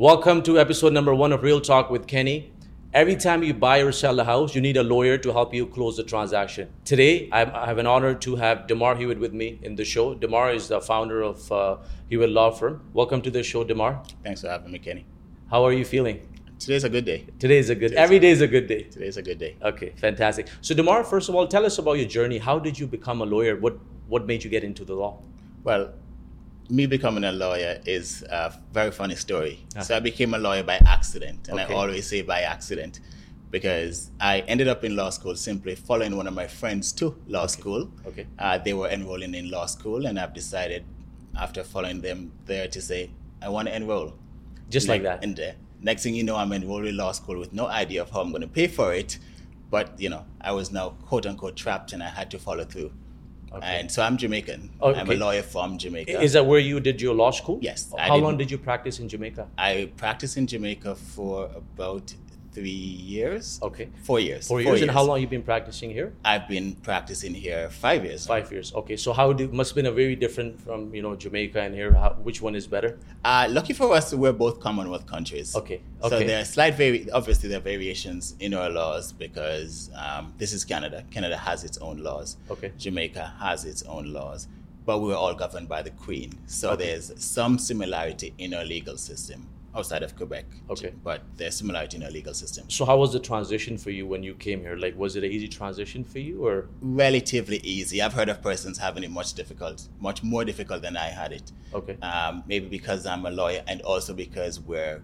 Welcome to episode number one of Real Talk with Kenny. Every time you buy or sell a house, you need a lawyer to help you close the transaction. Today, I have an honor to have Demar Hewitt with me in the show. Demar is the founder of uh, Hewitt Law Firm. Welcome to the show, Demar. Thanks for having me, Kenny. How are you feeling? Today's a good day. Today's a good. Today's every day is a good day. Today's a good day. Okay, fantastic. So, Demar, first of all, tell us about your journey. How did you become a lawyer? What What made you get into the law? Well, me becoming a lawyer is a very funny story. Uh-huh. So I became a lawyer by accident, and okay. I always say by accident because I ended up in law school simply following one of my friends to law okay. school. Okay. Uh, they were enrolling in law school, and I've decided after following them there to say I want to enroll. Just like that. And uh, next thing you know, I'm enrolled in law school with no idea of how I'm going to pay for it. But you know, I was now quote unquote trapped, and I had to follow through. Okay. And so I'm Jamaican. Okay. I'm a lawyer from Jamaica. Is that where you did your law school? Yes. How long did you practice in Jamaica? I practiced in Jamaica for about three years. Okay. Four years. Four years. Four years. And how long you been practicing here? I've been practicing here five years. Five years. Okay. So how do must have been a very different from you know Jamaica and here. How, which one is better? Uh, lucky for us, we're both Commonwealth countries. Okay. Okay. So there are slight vari- obviously there are variations in our laws because um, this is Canada. Canada has its own laws. Okay. Jamaica has its own laws. But we're all governed by the Queen. So Okay. there's some similarity in our legal system outside of Quebec. Okay. But there's similarity in our legal system. So how was the transition for you when you came here? Like, was it an easy transition for you, or relatively easy. I've heard of persons having it much difficult, much more difficult than I had it. okay? Um, maybe because I'm a lawyer and also because we're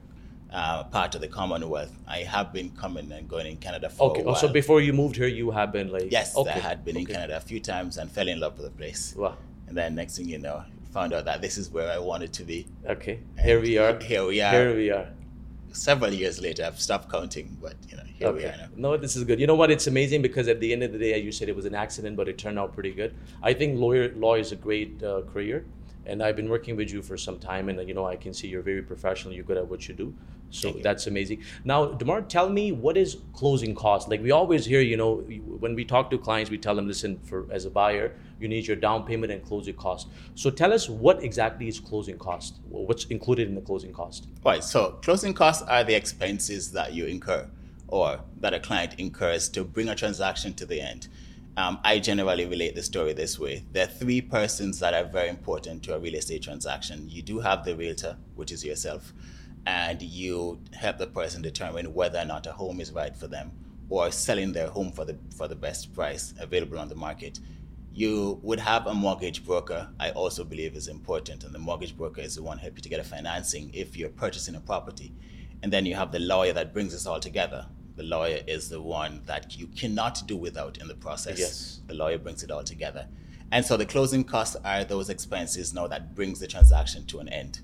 uh, part of the Commonwealth. I have been coming and going in Canada for Okay. a Oh, while. so before you moved here, you have been like yes, Okay. I had been in. Canada a few times and fell in love with the place. Wow. And then next thing you know, found out that this is where I wanted to be. Okay. Here we are. Here we are. Here we are. Several years later, I've stopped counting, but you know, here we are now. No, this is good. You know what? It's amazing because at the end of the day, as you said, it was an accident, but it turned out pretty good. I think lawyer law is a great uh, career, and I've been working with you for some time, and you know, I can see you're very professional. You're good at what you do, so that's amazing. Now, Demar, tell me what is closing cost? Like we always hear, you know, when we talk to clients, we tell them, listen, for as a buyer, you need your down payment and closing cost. So tell us what exactly is closing cost? What's included in the closing cost? Right. So closing costs are the expenses that you incur or that a client incurs to bring a transaction to the end. Um, I generally relate the story this way. There are three persons that are very important to a real estate transaction. You do have the realtor, which is yourself, and you help the person determine whether or not a home is right for them or selling their home for the for the best price available on the market. You would have a mortgage broker, I also believe is important, and the mortgage broker is the one helping you to get a financing if you're purchasing a property. And then you have the lawyer that brings this all together. The lawyer is the one that you cannot do without in the process. Yes. The lawyer brings it all together. And so the closing costs are those expenses now that brings the transaction to an end.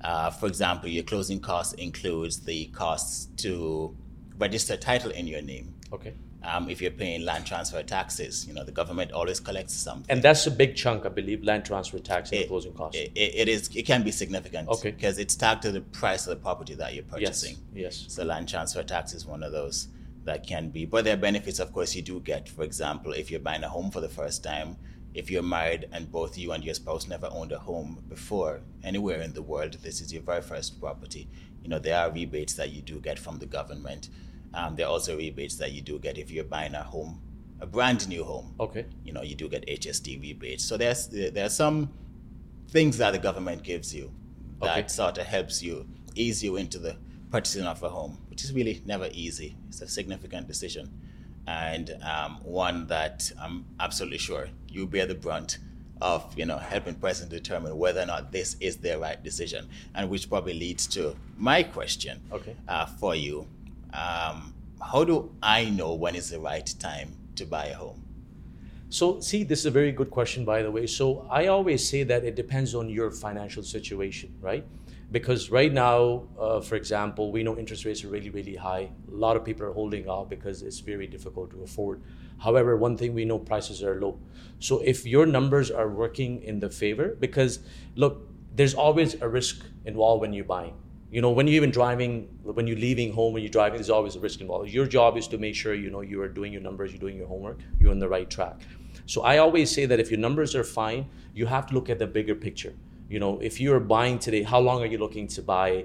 Uh, for example, your closing cost includes the costs to register title in your name. Okay. Um, if you're paying land transfer taxes, you know the government always collects something. And that's a big chunk, I believe, land transfer tax and It- closing cost. It, it- it is. It can be significant. Okay. Because it's tagged to the price of the property that you're purchasing. Yes. Yes. So land transfer tax is one of those that can be. But there are benefits, of course, you do get. For example, if you're buying a home for the first time, if you're married and both you and your spouse never owned a home before anywhere in the world, this is your very first property. You know there are rebates that you do get from the government. Um, there are also rebates that you do get if you're buying a home, a brand new home Okay. you know you do get HST rebates. So there's there are some things that the government gives you that Okay. sort of helps you ease you into the purchasing of a home, which is really never easy. It's a significant decision, and um, one that I'm absolutely sure you bear the brunt of you know helping person determine whether or not this is their right decision, and which probably leads to my question Okay. uh, for you. Um, how do I know when is the right time to buy a home? So, see, this is a very good question, by the way. So, I always say that it depends on your financial situation, right? Because right now, uh, for example, we know interest rates are really, really high. A lot of people are holding out because it's very difficult to afford. However, one thing we know prices are low. So, if your numbers are working in the favor, because look, there's always a risk involved when you're buying. You know, when you're even driving, when you're leaving home, when you're driving, there's always a risk involved. Your job is to make sure you know you are doing your numbers, you're doing your homework, you're on the right track. So I always say that if your numbers are fine, you have to look at the bigger picture. You know, if you're buying today, how long are you looking to buy?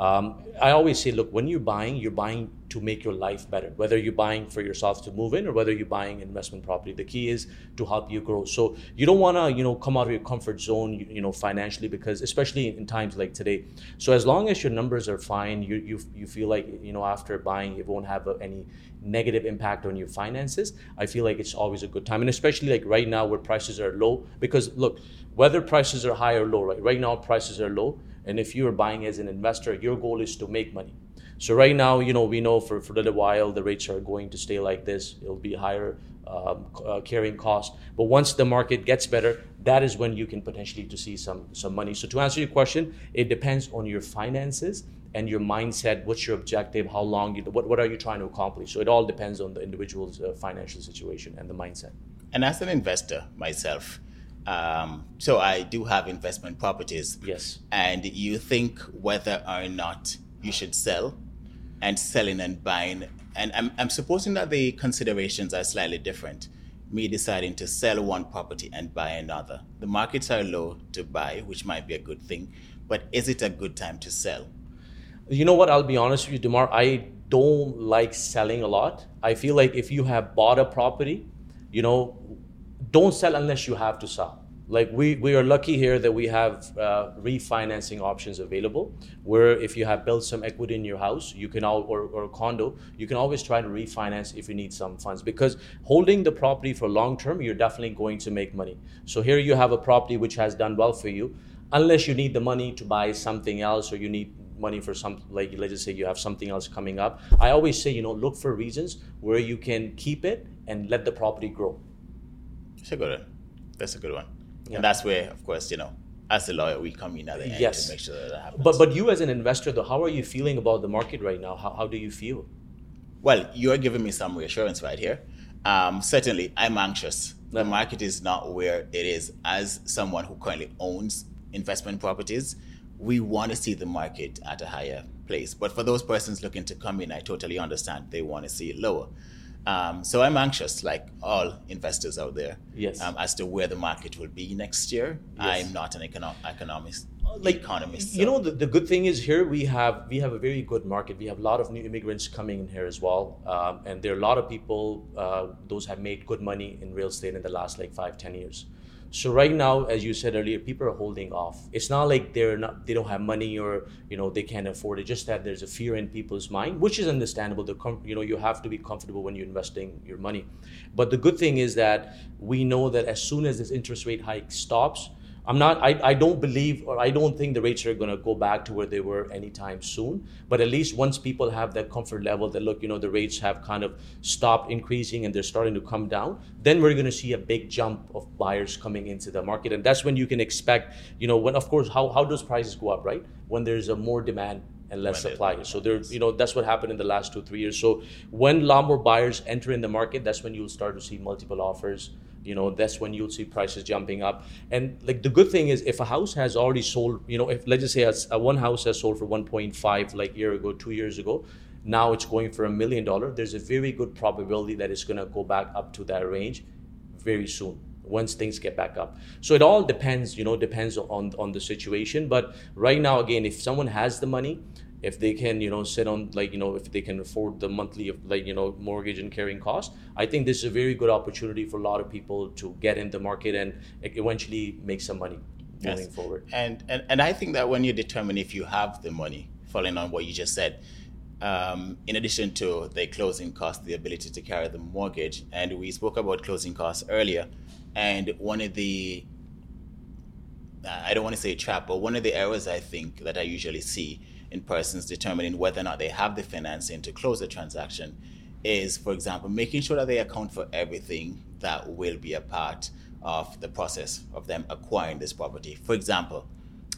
Um, I always say, look, when you're buying, you're buying to make your life better. Whether you're buying for yourself to move in or whether you're buying investment property, the key is to help you grow. So you don't want to, you know, come out of your comfort zone, you, you, know, financially, because especially in times like today. So as long as your numbers are fine, you you you feel like you know after buying, it won't have any negative impact on your finances. I feel like it's always a good time, and especially like right now where prices are low. Because look, whether prices are high or low, right? Right now prices are low, and if you are buying as an investor, your goal is to make money so right now, you know, we know for, for a little while the rates are going to stay like this. It'll be higher um, uh, carrying cost. But once the market gets better, that is when you can potentially to see some some money. So to answer your question, it depends on your finances and your mindset. What's your objective? How long? You, what what are you trying to accomplish? So it all depends on the individual's uh, financial situation and the mindset. And as an investor myself. Um, so I do have investment properties. Yes. And you think whether or not you should sell and selling and buying. And I'm, I'm supposing that the considerations are slightly different. Me deciding to sell one property and buy another. The markets are low to buy, which might be a good thing, but is it a good time to sell? You know what? I'll be honest with you, Demar. I don't like selling a lot. I feel like if you have bought a property, you know, don't sell unless you have to sell like we, we are lucky here that we have uh, refinancing options available where if you have built some equity in your house you can all or, or a condo you can always try to refinance if you need some funds. Because holding the property for long term you're definitely going to make money. So here you have a property which has done well for you. Unless you need the money to buy something else or you need money for some like let's just say you have something else coming up i always say you know look for reasons where you can keep it and let the property grow. That's a good one. That's a good one yeah. And that's where, of course, you know, as a lawyer, we come in at the end yes. to make sure that, that happens. But but you as an investor, though, how are you feeling about the market right now? How, how do you feel? Well, you are giving me some reassurance right here. Um, certainly, I'm anxious. The market is not where it is. As someone who currently owns investment properties, we want to see the market at a higher place. But for those persons looking to come in, I totally understand they want to see it lower. Um, so I'm anxious, like all investors out there, yes. um, as to where the market will be next year. Yes. I'm not an econo- economist, like economist. So. You know, the, the good thing is here we have we have a very good market. We have a lot of new immigrants coming in here as well, um, and there are a lot of people. Uh, those have made good money in real estate in the last like five, ten years. So right now, as you said earlier, people are holding off. It's not like they're not they don't have money or you know they can't afford it. Just that there's a fear in people's mind, which is understandable. The com- you know you have to be comfortable when you're investing your money. But the good thing is that we know that as soon as this interest rate hike stops, I'm not, I, I don't believe or I don't think the rates are going to go back to where they were anytime soon. But at least once people have that comfort level that, look, you know, the rates have kind of stopped increasing and they're starting to come down, then we're going to see a big jump of buyers coming into the market. And that's when you can expect, you know, when, of course, how, how does prices go up, right? When there's a more demand and less when supply. So there, you know, that's what happened in the last two, three years. So when a lot more buyers enter in the market, that's when you'll start to see multiple offers you know that's when you'll see prices jumping up. And like the good thing is if a house has already sold you know if let's just say a, a uh, one house has sold for 1.5 like year ago two years ago now it's going for a million dollar there's a very good probability that it's going to go back up to that range very soon once things get back up. So it all depends you know depends on on the situation. But right now again if someone has the money if they can you know sit on like you know if they can afford the monthly of like you know mortgage and carrying cost i think this is a very good opportunity for a lot of people to get in the market and eventually make some money yes. moving forward and, and and i think that when you determine if you have the money following on what you just said um, in addition to the closing cost the ability to carry the mortgage and we spoke about closing costs earlier and one of the I don't want to say trap, but one of the errors I think that I usually see in persons determining whether or not they have the financing to close the transaction is, for example, making sure that they account for everything that will be a part of the process of them acquiring this property. For example,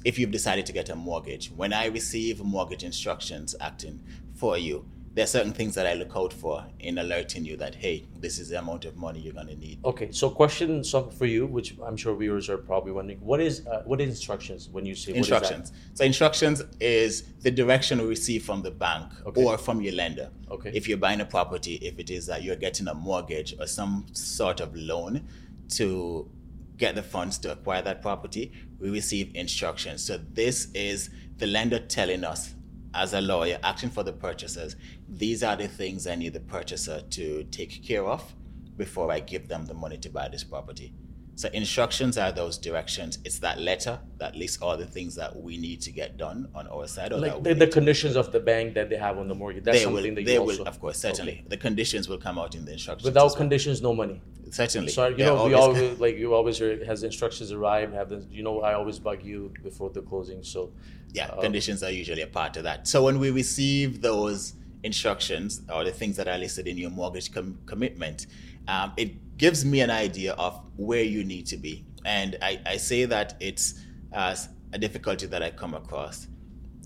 if you've decided to get a mortgage, when I receive mortgage instructions acting for you, there are certain things that I look out for in alerting you that hey, this is the amount of money you're gonna need. Okay, so question for you, which I'm sure viewers are probably wondering, what is uh, what is instructions when you say instructions? So instructions is the direction we receive from the bank okay. or from your lender. Okay. If you're buying a property, if it is that you're getting a mortgage or some sort of loan to get the funds to acquire that property, we receive instructions. So this is the lender telling us as a lawyer acting for the purchasers, these are the things I need the purchaser to take care of before I give them the money to buy this property. So instructions are those directions. It's that letter that lists all the things that we need to get done on our side. Or like the, the conditions of the bank that they have on the mortgage. That's they something will, that they you will, of course, certainly. Okay. The conditions will come out in the instructions. Without well. conditions, no money. Certainly. Sorry, you know, we always- always like you always hear has the instructions arrived? Have the you know I always bug you before the closing. So Yeah, Um, conditions are usually a part of that. So when we receive those instructions or the things that are listed in your mortgage com- commitment, um, it gives me an idea of where you need to be. And I, I say that it's uh, a difficulty that I come across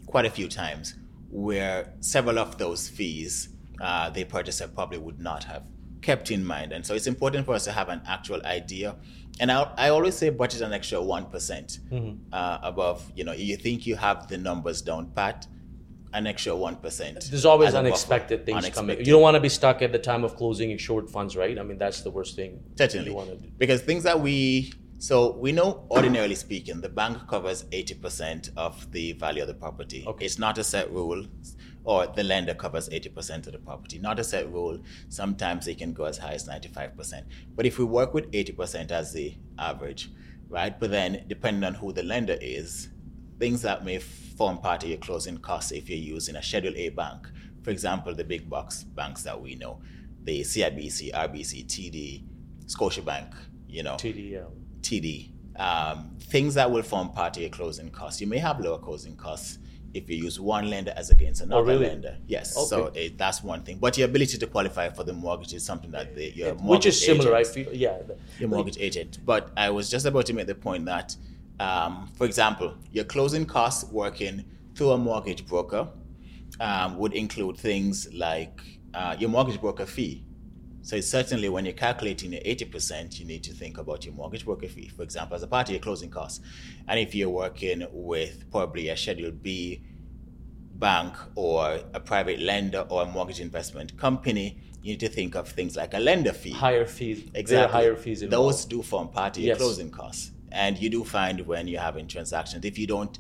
quite a few times where several of those fees uh, the purchaser probably would not have kept in mind. And so it's important for us to have an actual idea. And I, I always say budget an extra 1% uh, above, you know, you think you have the numbers down pat, an extra 1%. there's always a buffer. unexpected things coming. You don't want to be stuck at the time of closing in short funds, right? I mean that's the worst thing. Certainly. You do. Because things that we, so we know ordinarily speaking, the bank covers 80% of the value of the property. Okay. It's not a set rule, or the lender covers 80% of the property. Not a set rule. Sometimes they can go as high as 95%. But if we work with 80% as the average, right? But then depending on who the lender is, things that may form part of your closing costs if you're using a Schedule A bank. For example, the big box banks that we know, the CIBC, RBC, TD, Scotiabank, you know, TDL. TD, um, things that will form part of your closing costs. You may have lower closing costs if you use one lender as against another Oh, really? lender. Yes, Okay. so it, that's one thing. But your ability to qualify for the mortgage is something that the, your mortgage Which is similar, I agent- feel. Yeah. your mortgage agent. But I was just about to make the point that, um, for example, your closing costs working through a mortgage broker um, would include things like uh, your mortgage broker fee. So it's certainly when you're calculating your 80%, you need to think about your mortgage broker fee, for example, as a part of your closing costs. And if you're working with probably a Schedule B bank or a private lender or a mortgage investment company, you need to think of things like a lender fee. Higher fees. Exactly. higher fees involved. Those do form part of your Yes. closing costs. And you do find when you're having transactions, if you don't,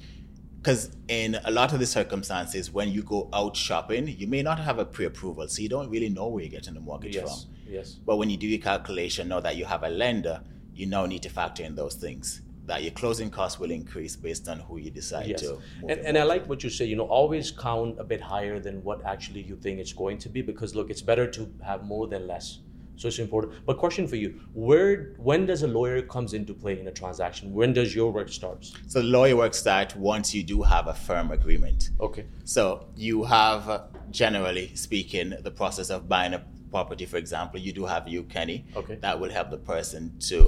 because in a lot of the circumstances, when you go out shopping, you may not have a pre approval. So you don't really know where you're getting the mortgage Yes. from. Yes. But when you do your calculation, know that you have a lender, you now need to factor in those things. That your closing costs will increase based on who you decide Yes. to move And, and I like what you say, you know, always count a bit higher than what actually you think it's going to be because look, it's better to have more than less. So it's important. But question for you, where when does a lawyer comes into play in a transaction? When does your work starts? So the lawyer work start once you do have a firm agreement. Okay. So you have, generally speaking, the process of buying a property. For example, you do have you, Kenny. Okay. That will help the person to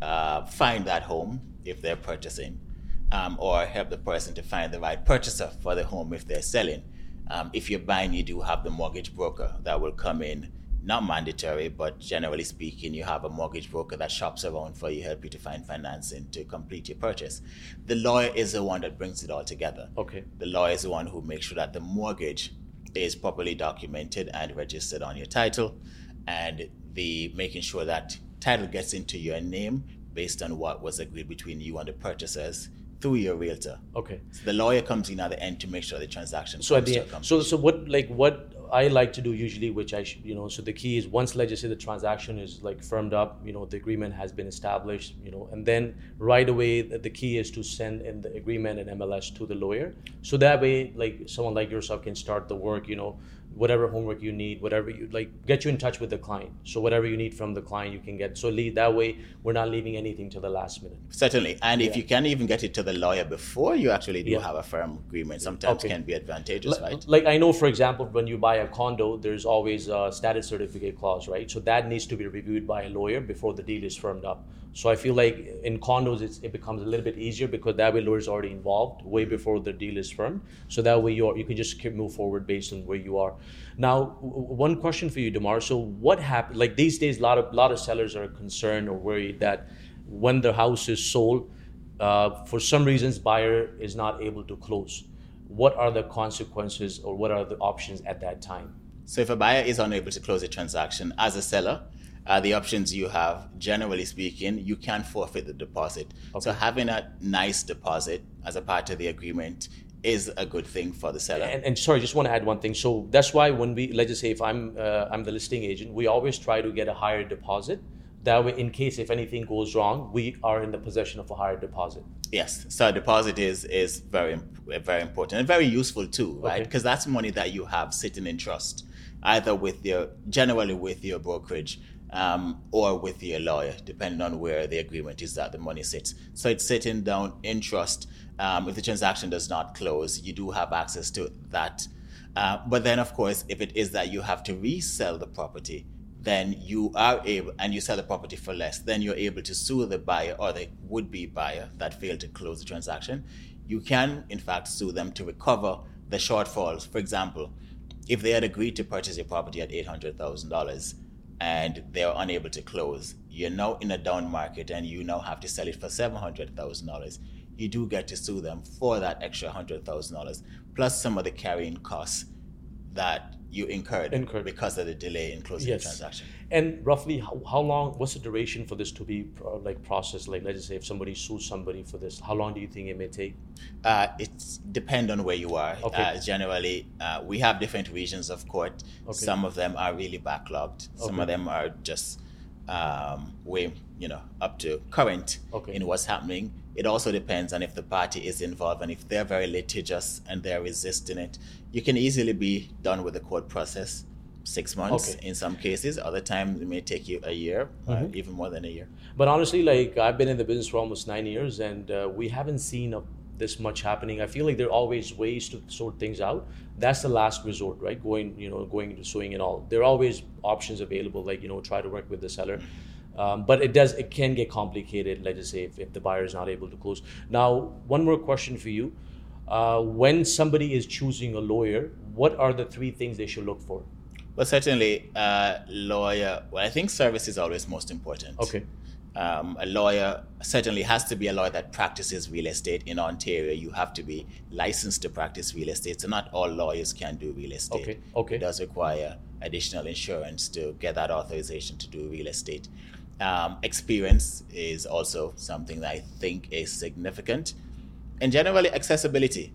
uh, find that home if they're purchasing, um, or help the person to find the right purchaser for the home if they're selling. Um, if you're buying, you do have the mortgage broker that will come in. Not mandatory, but generally speaking, you have a mortgage broker that shops around for you, help you to find financing to complete your purchase. The lawyer is the one that brings it all together Okay. the lawyer is the one who makes sure that the mortgage is properly documented and registered on your title and the making sure that title gets into your name based on what was agreed between you and the purchasers through your realtor. Okay. The lawyer comes in at the end to make sure the transaction So at the end, so so what like what I like to do usually, which I should, you know, so the key is once let's just say the transaction is like firmed up, you know, the agreement has been established, you know, and then right away the, the key is to send in the agreement and MLS to the lawyer, so that way like someone like yourself can start the work, you know, whatever homework you need, whatever you like, get you in touch with the client. So whatever you need from the client, you can get. So lead that way, we're not leaving anything to the last minute. Certainly. And if you can even get it to the lawyer before you actually do Yeah. have a firm agreement, sometimes Okay. can be advantageous, Li- right? Like I know, for example, when you buy a condo, there's always a status certificate clause, right? So that needs to be reviewed by a lawyer before the deal is firmed up. So I feel like in condos, it becomes a little bit easier because that way lawyer's already involved way before the deal is firm. So that way you are, you can just keep move forward based on where you are. Now, one question for you, Demar. So what happened? Like these days, a lot of lot of sellers are concerned or worried that when the house is sold, uh, for some reasons, buyer is not able to close. What are the consequences or what are the options at that time? So if a buyer is unable to close a transaction as a seller, uh, the options you have, generally speaking, you can forfeit the deposit. So having a nice deposit as a part of the agreement is a good thing for the seller. And, and sorry, just want to add one thing. So that's why when we let's just say if I'm uh, I'm the listing agent, we always try to get a higher deposit. That way, in case if anything goes wrong, we are in the possession of a higher deposit. Yes, so a deposit is is very very important and very useful too, right? Okay. Because that's money that you have sitting in trust, either with your generally with your brokerage um, or with your lawyer, depending on where the agreement is that the money sits. So it's sitting down in trust. Um, if the transaction does not close, you do have access to that. Uh, but then, of course, if it is that you have to resell the property, then you are able, and you sell the property for less, then you're able to sue the buyer or the would be buyer that failed to close the transaction. You can, in fact, sue them to recover the shortfalls. For example, if they had agreed to purchase your property at $800,000 and they're unable to close, you're now in a down market and you now have to sell it for $700,000. You do get to sue them for that extra $100,000 plus some of the carrying costs that you incurred, Incurred. because of the delay in closing Yes. the transaction. And roughly, how, how long? What's the duration for this to be uh, like processed? Like, let's just say if somebody sues somebody for this, how long do you think it may take? Uh, it's depend on where you are. Okay. Uh, generally, uh, we have different regions of court. Okay. Some of them are really backlogged. Okay. Some of them are just um, way, you know, up to current Okay. in what's happening. It also depends on if the party is involved and if they're very litigious and they're resisting it. You can easily be done with the court process six months Okay. in some cases. Other times it may take you a year, or Mhm. even more than a year. But honestly, like I've been in the business for almost nine years, and uh, we haven't seen a, this much happening. I feel like there are always ways to sort things out. That's the last resort, right? Going, you know, going into suing and all. There are always options available, like you know, try to work with the seller. Um, but it does, it can get complicated. Let's just say if, if the buyer is not able to close. Now, one more question for you: uh, When somebody is choosing a lawyer, what are the three things they should look for? Well, certainly, uh, lawyer. Well, I think service is always most important. Okay. Um, a lawyer certainly has to be a lawyer that practices real estate in Ontario. You have to be licensed to practice real estate. So not all lawyers can do real estate. Okay, okay. It does require additional insurance to get that authorization to do real estate. Um, experience is also something that I think is significant. And generally, accessibility.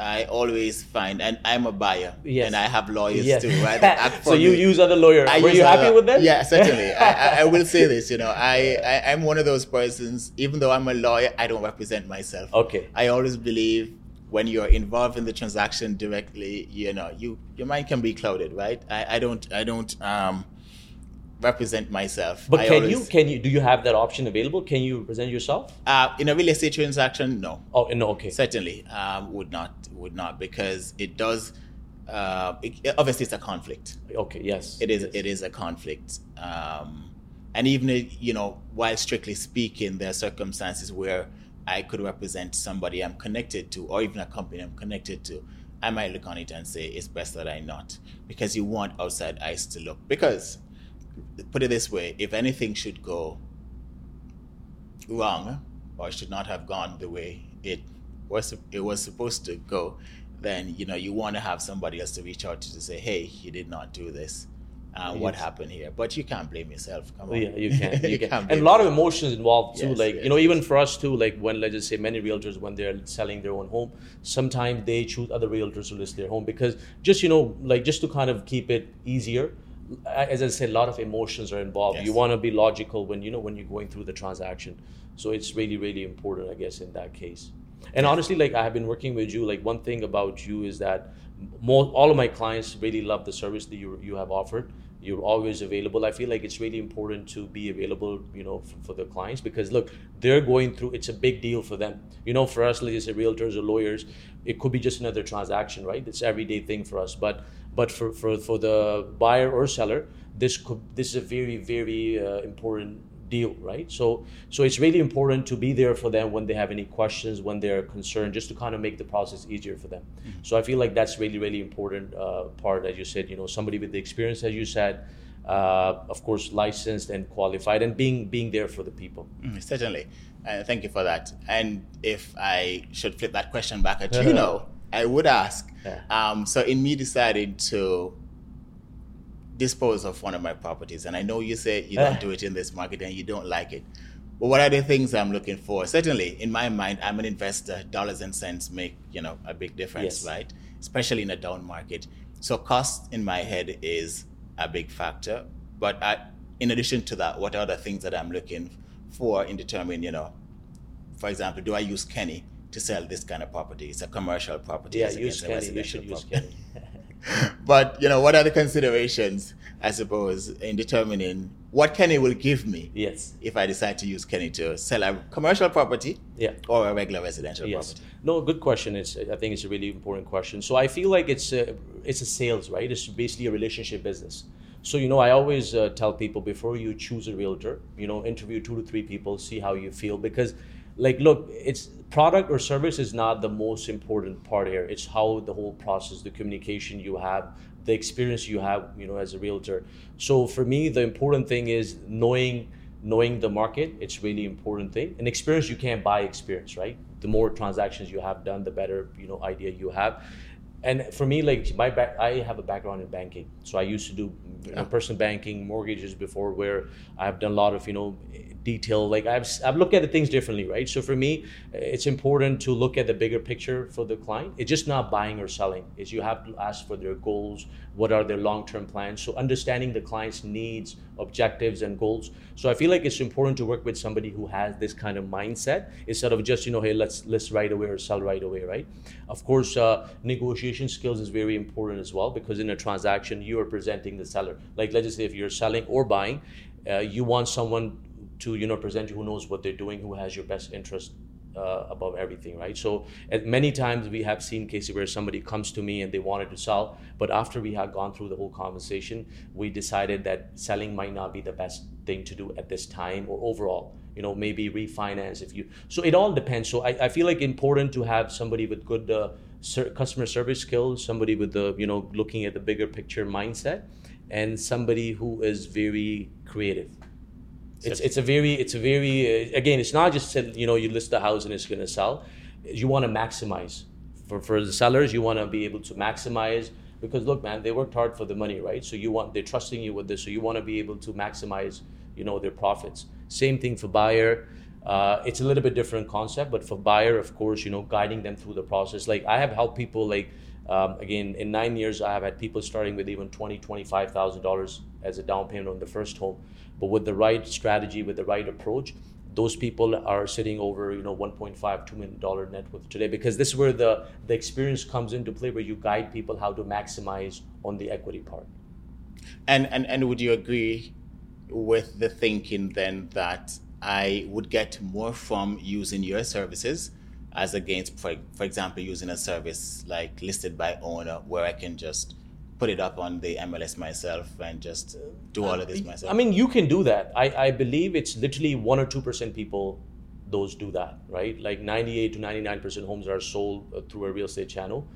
I always find, and I'm a buyer, Yes. and I have lawyers Yes. too, right? so you me. use other lawyer. I Were you happy with that? Yeah, certainly. I, I, will say this. You know, I, I I'm one of those persons. Even though I'm a lawyer, I don't represent myself. Okay. I always believe when you're involved in the transaction directly, you know, you your mind can be clouded, right? I, I don't I don't um represent myself. But I can always- you can you do you have that option available? Can you represent yourself? uh, in a real estate transaction? No, Oh no, okay. certainly um, would not would not because it does. Uh, it, obviously, it's a conflict. Okay, yes. It is yes. it is a conflict. Um, and even you know, while strictly speaking, there are circumstances where I could represent somebody I'm connected to, or even a company I'm connected to. I might look on it and say it's best that I not, because you want outside eyes to look. Because put it this way, if anything should go wrong, or should not have gone the way it was it was supposed to go, then you know you want to have somebody else to reach out to to say, hey, you did not do this. Uh, what happened here? But you can't blame yourself. Come on. yeah, you can. You can. can't And a lot of emotions involved too. Yes, like yes, you know, even for us too. Like when let's just say many realtors when they're selling their own home, sometimes they choose other realtors to list their home because just you know, like just to kind of keep it easier. As I said, a lot of emotions are involved. You want to be logical when you know when you're going through the transaction. So it's really, really important, I guess, in that case. And honestly, like I have been working with you. Like one thing about you is that more all of my clients really love the service that you you have offered. You're always available. I feel like it's really important to be available, you know, for, for the clients because look, they're going through. It's a big deal for them. You know, for us, like you say, realtors or lawyers, it could be just another transaction, right? It's everyday thing for us. But but for for, for the buyer or seller, this could this is a very very uh, important deal, right? So so it's really important to be there for them when they have any questions, when they're concerned, just to kind of make the process easier for them. So I feel like that's really really important uh, part, as you said. You know, somebody with the experience, as you said, uh, of course, licensed and qualified, and being being there for the people. Mm, certainly. Uh, thank you for that. And if I should flip that question back at you, know, I would ask. Yeah. Um, so, in me deciding to dispose of one of my properties, and I know you say you don't do it in this market and you don't like it, But what are the things I'm looking for? Certainly, in my mind, I'm an investor. Dollars and cents make you know a big difference, Yes. right? Especially in a down market. So cost in my head is a big factor. But I, in addition to that, what are the things that I'm looking for in determining, you know, for example, do I use Kenny to sell this kind of property? It's a commercial property. Yeah, use Kenny. You should use. Kenny. but you know, what are the considerations, I suppose, in determining what Kenny will give me yes. if I decide to use Kenny to sell a commercial property Yeah. or a regular residential Yes. property? No, good question. It's I think it's a really important question. So I feel like it's a, it's a sales, right? It's basically a relationship business. So you know, I always uh, tell people before you choose a realtor, you know, interview two to three people, see how you feel because like look, it's product or service is not the most important part here. It's how the whole process, the communication you have, the experience you have, you know, as a realtor. So for me, the important thing is knowing knowing the market it's really important thing and experience you can't buy experience right the more transactions you have done the better you know idea you have and for me like my back i have a background in banking. So i used to do you know, personal banking mortgages before where i've done a lot of you know detail. Like i've i've looked at the things differently right? So for me it's important to look at the bigger picture for the client. It's just not buying or selling. Is you have to ask for their goals what are their long-term plans? So understanding the client's needs objectives and goals. So i feel like it's important to work with somebody who has this kind of mindset instead of just you know hey let's list right away or sell right away right? Of course uh, negotiation skills is very important as well because in a transaction you are presenting the seller. Like let's just say if you're selling or buying uh, you want someone to you know present you who knows what they're doing who has your best interest uh, above everything, right? So, many times we have seen cases where somebody comes to me and they wanted to sell, but after we had gone through the whole conversation, we decided that selling might not be the best thing to do at this time or overall. You know, maybe refinance if you. So it all depends. So I, I feel like important to have somebody with good uh, ser- customer service skills, somebody with the you know looking at the bigger picture mindset, and somebody who is very creative it's it's a very it's a very uh, again it's not just said you know you list the house and it's going to sell. You want to maximize. For for the sellers you want to be able to maximize because look man they worked hard for the money right? So you want they're trusting you with this so you want to be able to maximize you know their profits. Same thing for buyer uh, it's a little bit different concept but for buyer of course you know guiding them through the process. Like i have helped people like um, again in nine years i have had people starting with even 20 25000 dollars as a down payment on the first home. But with the right strategy with the right approach those people are sitting over you know 1.5 2 million dollar net worth today because this is where the the experience comes into play where you guide people how to maximize on the equity part. And, and and would you agree with the thinking then that I would get more from using your services as against, for, for example, using a service like listed by owner where I can just put it up on the MLS myself and just do all of this myself? I mean, you can do that. I, I believe it's literally one or two percent people those do that, right? Like ninety-eight to ninety-nine percent homes are sold uh, through a real estate channel,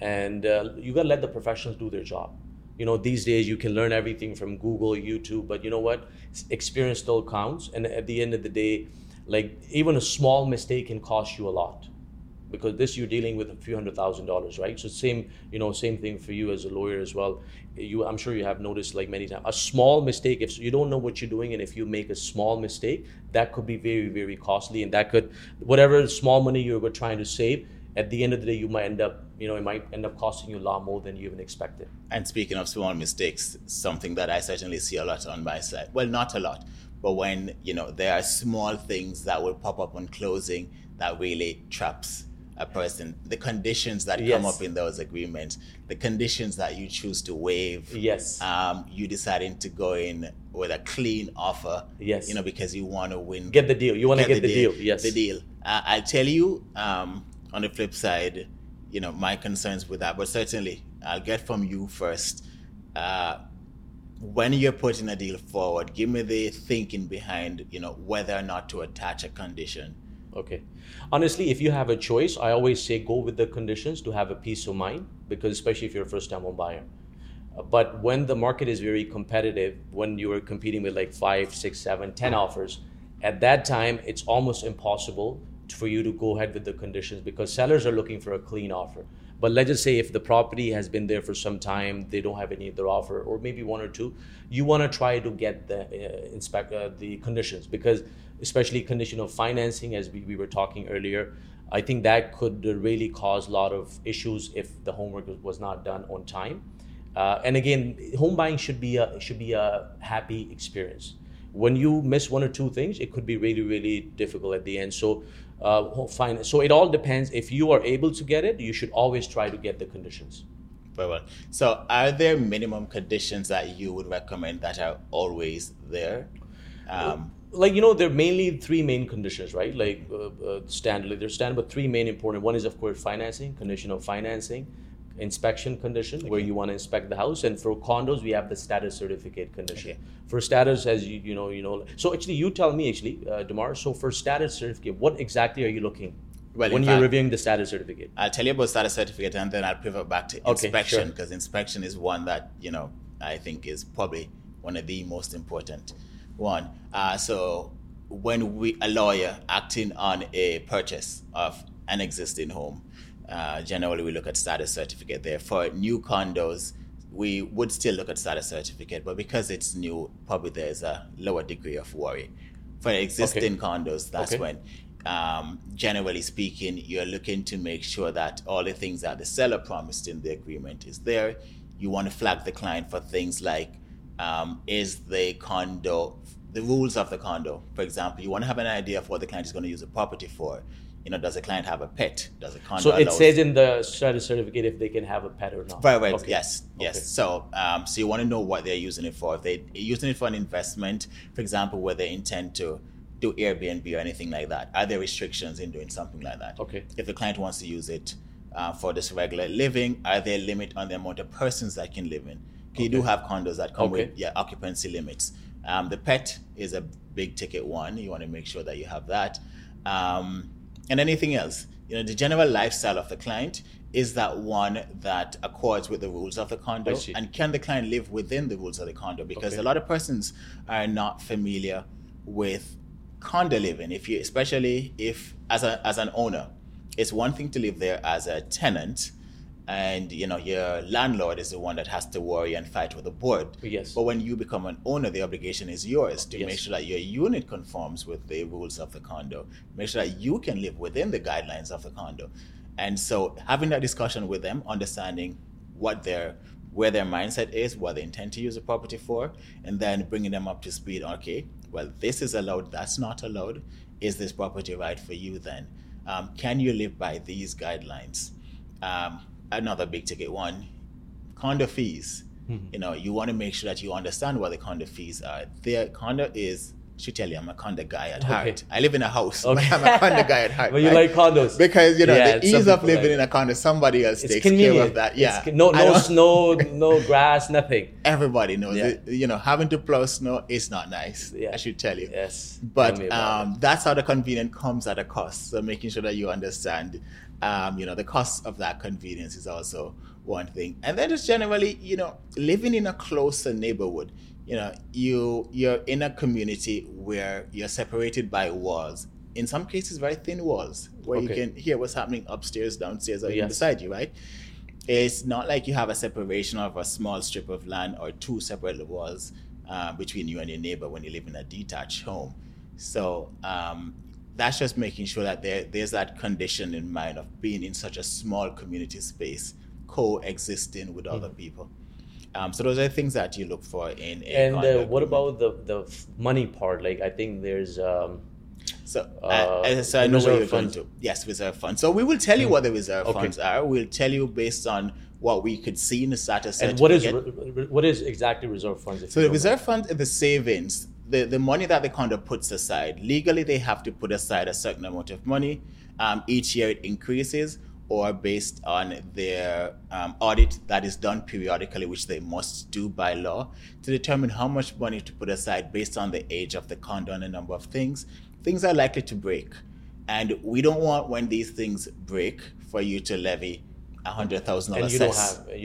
and uh, you gotta let the professionals do their job. You know, these days you can learn everything from Google, YouTube, but you know what? Experience still counts, and at the end of the day, like even a small mistake can cost you a lot because this you're dealing with a few hundred thousand dollars, right? So same, you know, same thing for you as a lawyer as well. You, I'm sure you have noticed like many times, a small mistake. If you don't know what you're doing, and if you make a small mistake, that could be very, very costly, and that could, whatever small money you were trying to save, at the end of the day, you might end up, you know, it might end up costing you a lot more than you even expected. And speaking of small mistakes, something that I certainly see a lot on my side. Well, not a lot, but when you know there are small things that will pop up on closing that really traps a person. The conditions that come up in those agreements, the conditions that you choose to waive. Yes. Um, you deciding to go in with a clean offer. Yes. You know because you want to win. Get the deal. You want to get, the deal. Yes. The deal. Uh, I'll tell you. Um, on the flip side, you know my concerns with that, but certainly I'll get from you first. Uh, when you're putting a deal forward, give me the thinking behind you know whether or not to attach a condition. Okay. Honestly, if you have a choice, I always say go with the conditions to have a peace of mind because especially if you're a first time home buyer. Uh, But when the market is very competitive, when you are competing with like five, six, seven, ten offers, at that time it's almost impossible for you to go ahead with the conditions because sellers are looking for a clean offer. But let's just say if the property has been there for some time, they don't have any other offer, or maybe one or two, you want to try to get the uh, inspect uh, the conditions because especially condition of financing, as we, we were talking earlier, I think that could really cause a lot of issues if the homework was not done on time. Uh, and again, home buying should be a should be a happy experience. When you miss one or two things, it could be really really difficult at the end. So, uh, fine. So it all depends. If you are able to get it, you should always try to get the conditions. Very well. So, are there minimum conditions that you would recommend that are always there? Um, like you know, there are mainly three main conditions, right? Like uh, uh, standard. There's standard, but three main important. One is of course financing, condition of financing inspection condition okay. where you want to inspect the house and for condos we have the status certificate condition okay. for status as you you know you know so actually you tell me actually uh, demar so for status certificate what exactly are you looking well, when you're fact, reviewing the status certificate i'll tell you about status certificate and then i'll pivot back to inspection because sure. inspection is one that you know i think is probably one of the most important one uh, so when we a lawyer acting on a purchase of an existing home uh, generally, we look at status certificate there. For new condos, we would still look at status certificate, but because it's new, probably there's a lower degree of worry. For existing okay. condos, that's okay. when, um, generally speaking, you're looking to make sure that all the things that the seller promised in the agreement is there. You want to flag the client for things like um, is the condo, the rules of the condo. For example, you want to have an idea of what the client is going to use the property for you know, does the client have a pet? Does the condo? So it says in the status certificate if they can have a pet or not. Right, right. Okay. Yes, yes. Okay. So, um, so you want to know what they're using it for. If they're using it for an investment, for example, where they intend to do Airbnb or anything like that, are there restrictions in doing something like that? Okay. If the client wants to use it uh, for this regular living, are there a limit on the amount of persons that can live in? Okay. You do have condos that come with yeah occupancy limits. Um, the pet is a big ticket one. You want to make sure that you have that. Um, and anything else. You know, the general lifestyle of the client is that one that accords with the rules of the condo and can the client live within the rules of the condo because okay. a lot of persons are not familiar with condo living if you especially if as a as an owner it's one thing to live there as a tenant and you know your landlord is the one that has to worry and fight with the board. Yes. But when you become an owner the obligation is yours to yes. make sure that your unit conforms with the rules of the condo. Make sure that you can live within the guidelines of the condo. And so having that discussion with them understanding what their where their mindset is what they intend to use the property for and then bringing them up to speed okay well this is allowed that's not allowed. Is this property right for you then? Um, can you live by these guidelines? Um, another big ticket one, condo fees. Mm-hmm. You know, you want to make sure that you understand what the condo fees are. Their condo is should tell you I'm a condo guy at okay. heart. I live in a house, okay. but I'm a condo guy at heart. but right? you like condos because you know yeah, the ease of living like in a condo. Somebody else takes convenient. care of that. Yeah, it's, no no snow, no grass, nothing. Everybody knows yeah. it. You know, having to plow snow is not nice. Yeah. I should tell you. Yes, but um, that's how the convenience comes at a cost. So making sure that you understand um, you know, the cost of that convenience is also one thing. And then just generally, you know, living in a closer neighborhood, you know, you you're in a community where you're separated by walls. In some cases, very thin walls where okay. you can hear what's happening upstairs, downstairs, or yes. beside you, right? It's not like you have a separation of a small strip of land or two separate walls uh, between you and your neighbor when you live in a detached home. So um, that's just making sure that there, there's that condition in mind of being in such a small community space, coexisting with mm-hmm. other people. Um, so those are things that you look for in. and uh, what about the the money part? Like I think there's. Um, so, uh, uh, so I know where you're funds. going to. Yes, reserve funds. So we will tell you mm. what the reserve okay. funds are. We'll tell you based on what we could see in the status and what is what is exactly reserve funds? So the reserve fund are the savings the, the money that the condo puts aside, legally they have to put aside a certain amount of money. Um, each year it increases or based on their um, audit that is done periodically, which they must do by law, to determine how much money to put aside based on the age of the condo and a number of things. Things are likely to break. And we don't want when these things break for you to levy a hundred thousand dollars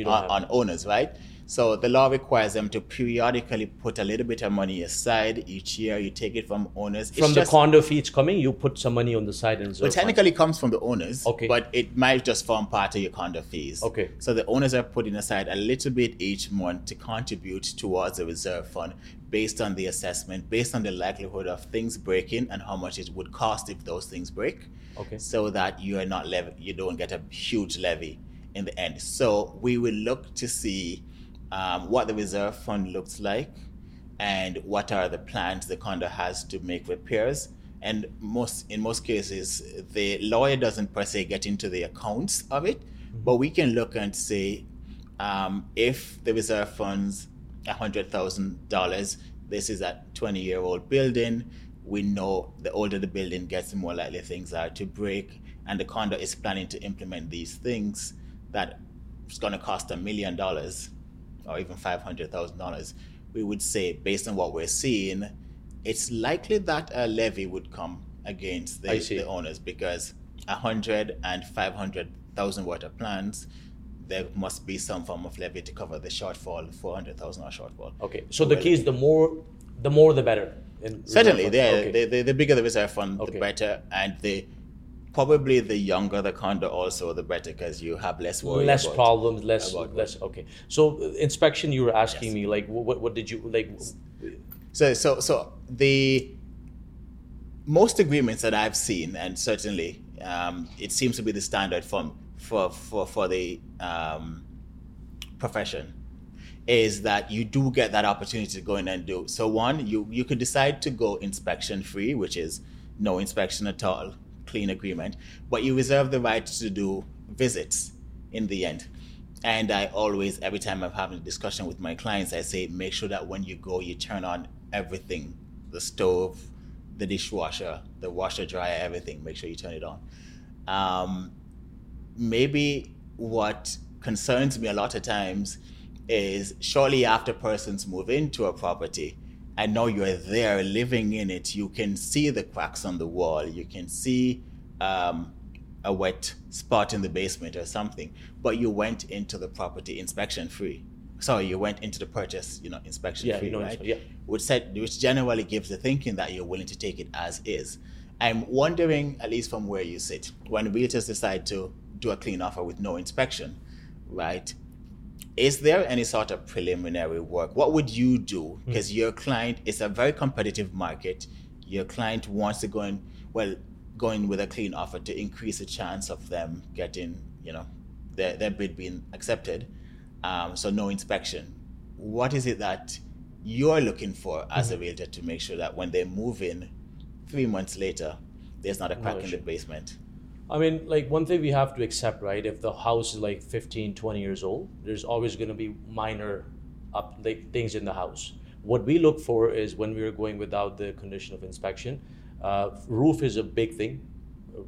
on, on owners, right? So the law requires them to periodically put a little bit of money aside each year. You take it from owners. It's from the condo fees coming, you put some money on the side and Well, technically comes from the owners. Okay. But it might just form part of your condo fees. Okay. So the owners are putting aside a little bit each month to contribute towards the reserve fund based on the assessment, based on the likelihood of things breaking and how much it would cost if those things break. Okay. So that you are not levy, you don't get a huge levy in the end. So we will look to see um, what the reserve fund looks like and what are the plans the condo has to make repairs. And most in most cases, the lawyer doesn't per se get into the accounts of it, but we can look and say um, if the reserve funds hundred thousand dollars, this is a twenty-year-old building. We know the older the building gets, the more likely things are to break, and the condo is planning to implement these things that it's going to cost a million dollars or even $500,000, we would say, based on what we're seeing, it's likely that a levy would come against the, the owners because 100 and 500,000 water plants, there must be some form of levy to cover the shortfall, 400,000 or shortfall. Okay, so the key is the more, the more the better. Certainly, yeah, okay. the, the, the, bigger the reserve fund, okay. the better, and the probably the younger the condo also the better because you have less worry less about, problems less less okay. So inspection you were asking yes. me like what, what did you like so so so the most agreements that i've seen and certainly um, it seems to be the standard for for for, for the um, profession is that you do get that opportunity to go in and do so one you you could decide to go inspection free which is no inspection at all clean agreement, but you reserve the right to do visits in the end. And I always, every time I'm having a discussion with my clients, I say, make sure that when you go, you turn on everything the stove, the dishwasher, the washer, dryer, everything. Make sure you turn it on. Um, maybe what concerns me a lot of times is shortly after persons move into a property, I know you're there living in it. You can see the cracks on the wall. You can see um, a wet spot in the basement or something. But you went into the property inspection free. Sorry, you went into the purchase, you know, inspection yeah, free, you know, right? Yeah. Which said, which generally gives the thinking that you're willing to take it as is. I'm wondering, at least from where you sit, when realtors decide to do a clean offer with no inspection, right? Is there any sort of preliminary work? What would you do? Because mm your client is a very competitive market. Your client wants to go in, well, going with a clean offer to increase the chance of them getting, you know, their, their bid being accepted. Um, so no inspection. What is it that you're looking for as mm-hmm. a realtor to make sure that when they move in three months later, there's not a crack no, in the basement? I mean, like one thing we have to accept, right? If the house is like 15, 20 years old, there's always going to be minor up like, things in the house. What we look for is when we are going without the condition of inspection, uh, roof is a big thing.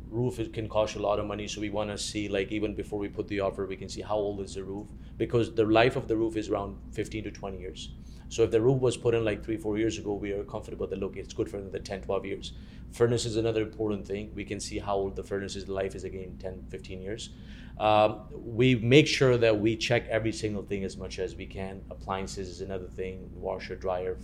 Roof can cost a lot of money, so we want to see like even before we put the offer, we can see how old is the roof because the life of the roof is around 15 to 20 years. So if the roof was put in like three, four years ago, we are comfortable that look, it's good for another 10, 12 years. Furnace is another important thing. We can see how old the furnace's life is again, 10, 15 years. Um, we make sure that we check every single thing as much as we can. Appliances is another thing, washer, dryer,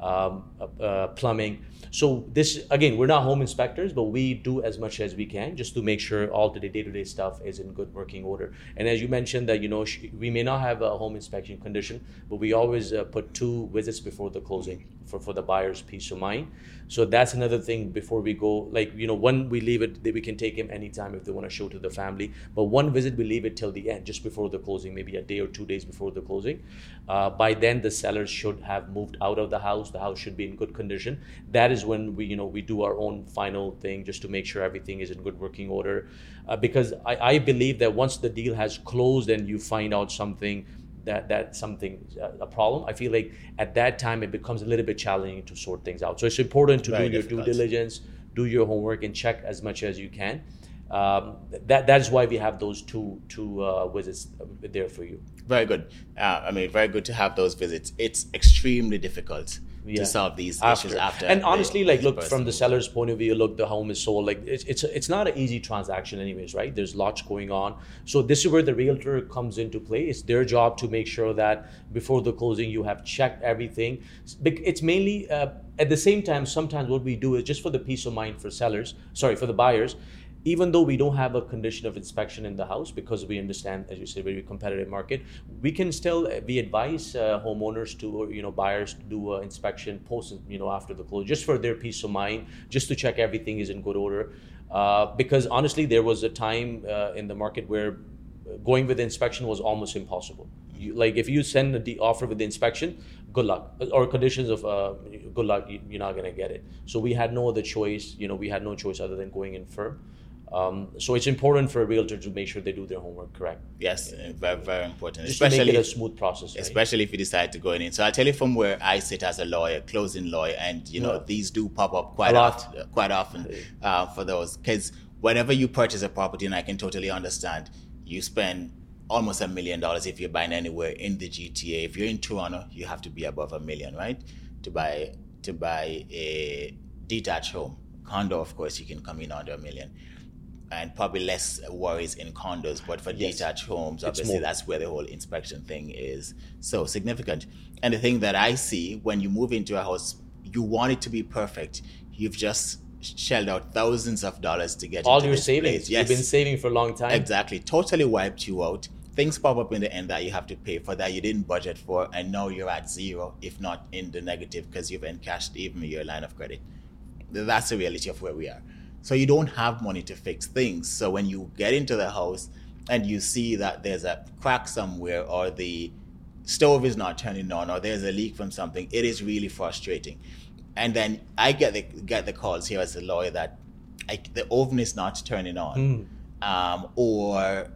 um, uh, uh, plumbing. So this again, we're not home inspectors, but we do as much as we can just to make sure all the day-to-day stuff is in good working order. And as you mentioned, that you know we may not have a home inspection condition, but we always uh, put two visits before the closing for, for the buyer's peace of mind. So that's another thing before we go. Like you know, when we leave it, we can take him anytime if they want to show to the family. But one visit we leave it till the end, just before the closing, maybe a day or two days before the closing. Uh, by then, the sellers should have moved out of the house. The house should be in good condition. That is when we you know we do our own final thing just to make sure everything is in good working order. Uh, because I, I believe that once the deal has closed and you find out something that that something uh, a problem i feel like at that time it becomes a little bit challenging to sort things out. So it's important to Very do your due diligence do your homework and check as much as you can. Um, that that is why we have those two two uh, visits there for you. Very good. Uh, i mean very good to have those visits. It's extremely difficult Yeah. to solve these after. issues after. And honestly, like, look person from the seller's point of view, look, the home is sold. Like, it's it's it's not an easy transaction, anyways, right? There's lots going on. So this is where the realtor comes into play. It's their job to make sure that before the closing, you have checked everything. It's mainly uh, at the same time. Sometimes what we do is just for the peace of mind for sellers. Sorry, for the buyers. Even though we don't have a condition of inspection in the house because we understand, as you say, very competitive market, we can still uh, we advise uh, homeowners to or you know buyers to do an inspection post you know after the close just for their peace of mind, just to check everything is in good order. Uh, because honestly, there was a time uh, in the market where going with inspection was almost impossible. You, like if you send the offer with the inspection, good luck. Or conditions of uh, good luck, you- you're not gonna get it. So we had no other choice. You know, we had no choice other than going in firm. Um, so it's important for a realtor to make sure they do their homework correct, Yes, uh, very very important, just to make especially it a smooth process. Right? especially if you decide to go in. So I'll tell you from where I sit as a lawyer, closing lawyer, and you know Yeah. these do pop up quite often, quite often uh, for those because whenever you purchase a property, and I can totally understand, you spend almost a million dollars if you're buying anywhere in the GTA. If you're in Toronto, you have to be above a million, right, to buy to buy a detached home. Condo, of course, you can come in under a million. And probably less worries in condos, but for Yes. detached homes, obviously that's where the whole inspection thing is so significant. And the thing that I see when you move into a house, you want it to be perfect. You've just shelled out thousands of dollars to get All your savings, place. Yes, you've been saving for a long time. exactly. Totally wiped you out. Things pop up in the end that you have to pay for that you didn't budget for, and now you're at zero, if not in the negative, because you've encashed even your line of credit. That's the reality of where we are. So you don't have money to fix things. So when you get into the house and you see that there's a crack somewhere or the stove is not turning on or there's a leak from something, it is really frustrating. And then I get the get the calls here as a lawyer that I, the oven is not turning on, um, or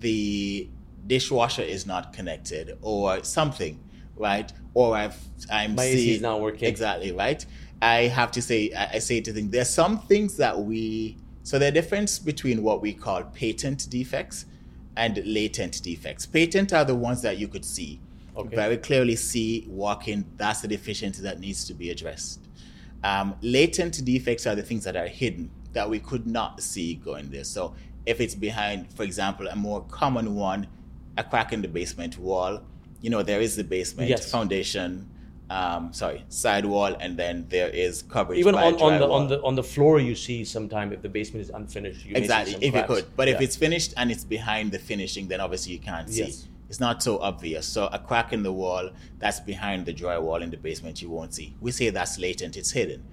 the dishwasher is not connected, or something, right? Or I've I'm My seeing not working. exactly right. I have to say I, I say to think there's some things that we so the difference between what we call patent defects and latent defects. Patent are the ones that you could see Okay. very clearly see walk in that's the deficiency that needs to be addressed um, latent defects are the things that are hidden that we could not see going there so if it's behind for example a more common one a crack in the basement wall you know there is the basement Yes. foundation um, sorry sidewall, and then there is coverage Even on, on the on the on the floor, you see sometime if the basement is unfinished. You may see exactly if cracks. you could. But if it's finished and it's behind the finishing then obviously you can't see. Yes. it's not so obvious. So a crack in the wall that's behind the drywall in the basement you won't see. We say that's latent it's hidden.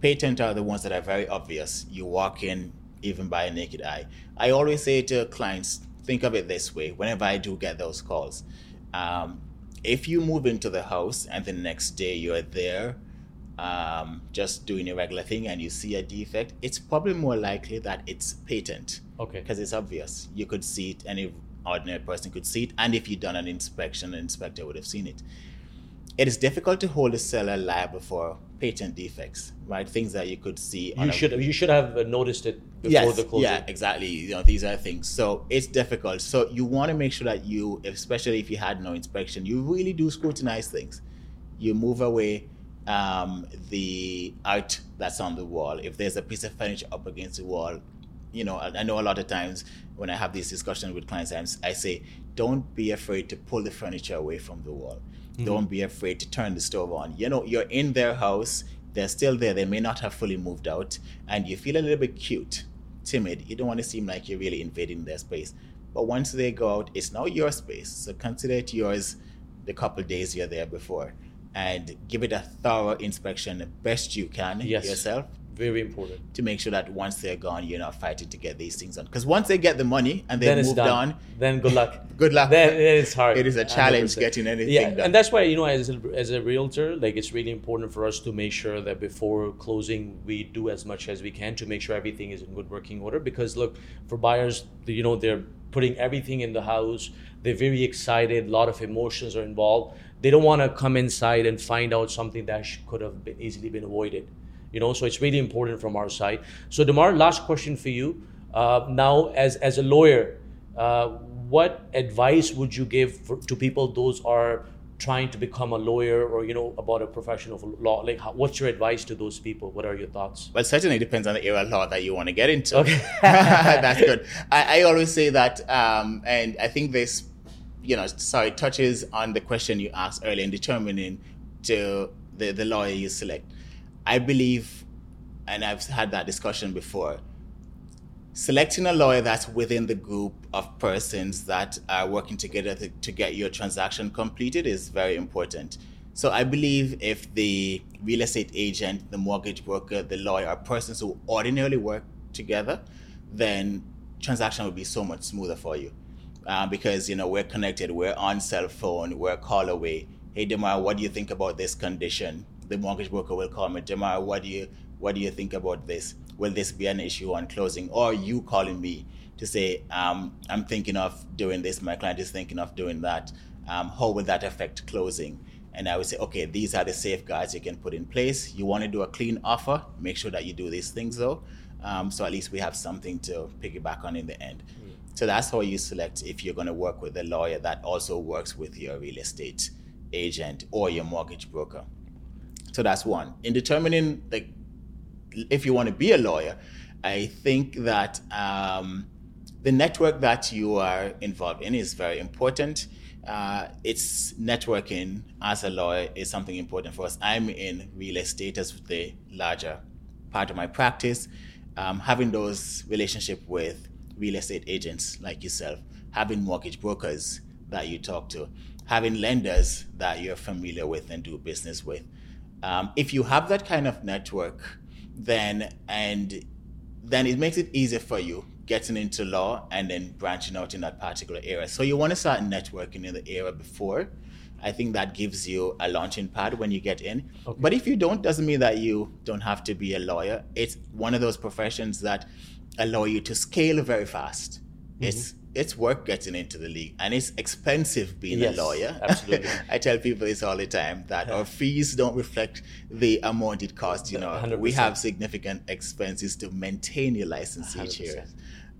Patent are the ones that are very obvious. You walk in even by a naked eye. I always say to clients think of it this way. Whenever i do get those calls um, if you move into the house and the next day you're there um, just doing a regular thing and you see a defect, it's probably more likely that it's patent Okay. because it's obvious. You could see it, any ordinary person could see it, and if you'd done an inspection, an inspector would have seen it. It is difficult to hold a seller liable for patent defects, right? Things that you could see. on You a- should you should have uh, noticed it before yes, the closing. Yeah, exactly. You know, these are things. So it's difficult. So you want to make sure that you, especially if you had no inspection, you really do scrutinize things. You move away um, the art that's on the wall. If there's a piece of furniture up against the wall, you know, I, I know a lot of times when I have these discussions with clients, I'm, I say, don't be afraid to pull the furniture away from the wall. Don't mm-hmm. be afraid to turn the stove on. You know, you're in their house, they're still there, they may not have fully moved out, and you feel a little bit cute, timid. You don't want to seem like you're really invading their space. But once they go out, it's now your space. So consider it yours the couple days you're there before. And give it a thorough inspection the best you can Yes. yourself Very important. to make sure that once they're gone, you're not fighting to get these things on. Because once they get the money and moved done. on, Then good luck. good luck. then, then it's hard. It is a challenge 100%. getting anything yeah, done. and that's why you know, as a, as a realtor, like it's really important for us to make sure that before closing, we do as much as we can to make sure everything is in good working order. Because look, for buyers, you know, they're putting everything in the house. They're very excited. A lot of emotions are involved. They don't want to come inside and find out something that could have been easily been avoided. You know, so it's really important from our side. So, Demar, last question for you. Uh, now, as as a lawyer, uh, what advice would you give for, to people those are trying to become a lawyer or you know about a profession of law? Like how, what's your advice to those people? What are your thoughts? Well certainly depends on the area of law that you want to get into. Okay. That's good. I, I, always say that um, and i think this you know sorry touches on the question you asked earlier in determining to the, the lawyer you select i believe and i've had that discussion before selecting a lawyer that's within the group of persons that are working together to, to, get your transaction completed is very important. So I believe if the real estate agent, the mortgage broker, the lawyer are persons who ordinarily work together, then transaction will be so much smoother for you. Uh, because you know we're connected, we're on cell phone, we're call away. Hey Demar, what do you think about this condition? The mortgage broker will call me. Demar, what do you what do you think about this? will this be an issue on closing? Or you calling me to say, um, I'm thinking of doing this, my client is thinking of doing that. Um, how will that affect closing? And I would say, okay, these are the safeguards you can put in place. You want to do a clean offer, make sure that you do these things though. Um, so at least we have something to piggyback on in the end. Mm. So that's how you select if you're going to work with a lawyer that also works with your real estate agent or your mortgage broker. So that's one. In determining the if you want to be a lawyer, I think that um, the network that you are involved in is very important. Uh, it's networking as a lawyer is something important for us. I'm in real estate as the larger part of my practice. Um, having those relationship with real estate agents like yourself, having mortgage brokers that you talk to, having lenders that you're familiar with and do business with. Um, if you have that kind of network, then and then it makes it easier for you getting into law and then branching out in that particular area. So you want to start networking in the area before. I think that gives you a launching pad when you get in. Okay. But if you don't, doesn't mean that you don't have to be a lawyer. It's one of those professions that allow you to scale very fast. Mm-hmm. It's it's work getting into the league and it's expensive being yes, a lawyer. Absolutely. I tell people this all the time that our fees don't reflect the amount it costs. You know, 100%. we have significant expenses to maintain your license 100%. each year.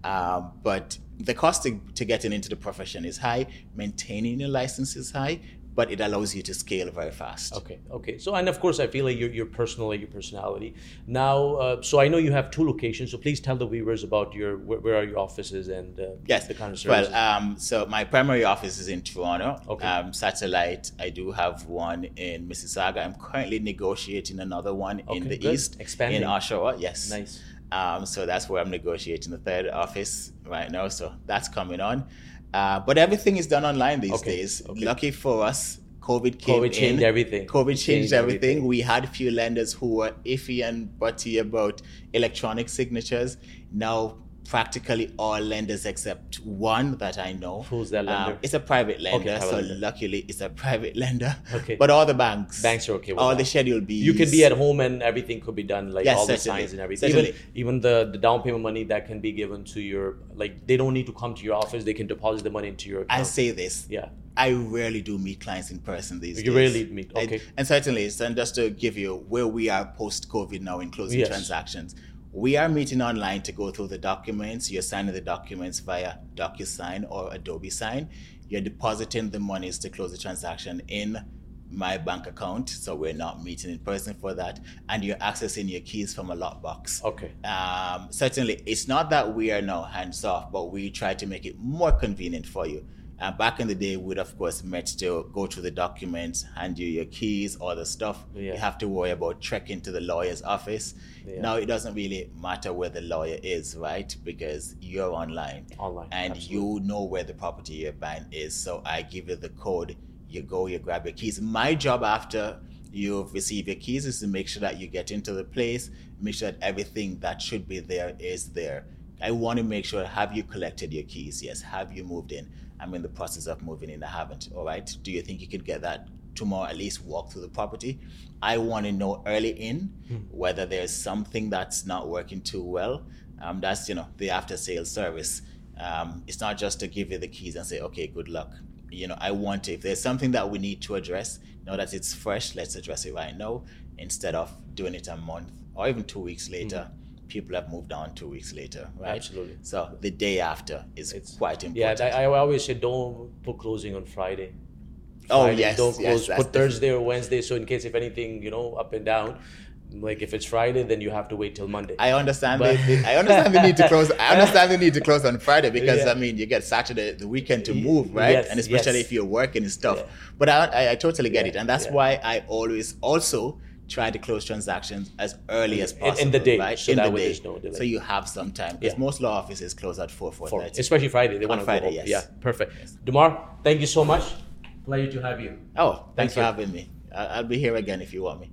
Um, but the cost to, to getting into the profession is high, maintaining your license is high, but it allows you to scale very fast. Okay, okay. So, and of course, I feel like your, your personal, your personality. Now, uh, so I know you have two locations. So please tell the viewers about your where, where are your offices and uh, yes, the kind of services. Well, um, so my primary office is in Toronto. Okay. Um, satellite, I do have one in Mississauga. I'm currently negotiating another one okay, in the good. east, expanding in Oshawa. Yes. Nice. Um, so that's where I'm negotiating the third office right now. So that's coming on. Uh, but everything is done online these okay. days. Okay. Lucky for us, COVID came COVID changed in. everything. COVID changed, changed everything. everything. We had a few lenders who were iffy and butty about electronic signatures. Now practically all lenders except one that I know. Who's that lender? Um, it's a private lender, okay, so lender. luckily it's a private lender. Okay. But all the banks, banks are okay. all that. the schedule B. You can be at home and everything could be done, like yes, all certainly. the signs and everything. Certainly. Even even the, the down payment money that can be given to your like they don't need to come to your office. They can deposit the money into your. account. I say this. Yeah. I rarely do meet clients in person these you days. You rarely meet, okay. and certainly, and just to give you where we are post COVID now in closing yes. transactions, we are meeting online to go through the documents. You're signing the documents via DocuSign or Adobe Sign. You're depositing the monies to close the transaction in my bank account, so we're not meeting in person for that, and you're accessing your keys from a lockbox. Okay. Um, certainly, it's not that we are now hands off, but we try to make it more convenient for you. Uh, back in the day, we'd of course met to go through the documents, hand you your keys, all the stuff. Yeah. You have to worry about trekking to the lawyer's office. Yeah. Now it doesn't really matter where the lawyer is, right? Because you're online, online, and absolutely. you know where the property you're buying is. So I give you the code. You go, you grab your keys. My job after you've received your keys is to make sure that you get into the place, make sure that everything that should be there is there. I want to make sure have you collected your keys? Yes. Have you moved in? I'm in the process of moving in. I haven't. All right. Do you think you could get that tomorrow? At least walk through the property. I want to know early in hmm. whether there's something that's not working too well. Um, that's you know the after sales service. Um, it's not just to give you the keys and say, okay, good luck. You know, I want to, if there's something that we need to address, know that it's fresh, let's address it right now instead of doing it a month or even two weeks later. Mm people have moved on two weeks later, right? Absolutely. So the day after is it's, quite important. Yeah, I, I always say don't put closing on Friday. Oh, Friday, yes, don't yes, close. that's Put Thursday or Wednesday, so in case if anything, you know, up and down. Like if it's Friday, then you have to wait till Monday. I understand. But- I understand the need to close. I understand the need to close on Friday because Yeah. I mean you get Saturday, the weekend to move, right? yes, and especially yes. if you're working and stuff. Yeah. But I, I, I totally get Yeah, it, and that's why I always also try to close transactions as early as possible. in the day, right? so in the day, no so you have some time because Yeah. most law offices close at four four thirty. especially Friday, they want to Friday, go home. yes. Yeah, perfect. Demar, thank you so much. Pleasure to have you. Oh, thanks Thank for you. having me. I'll be here again if you want me.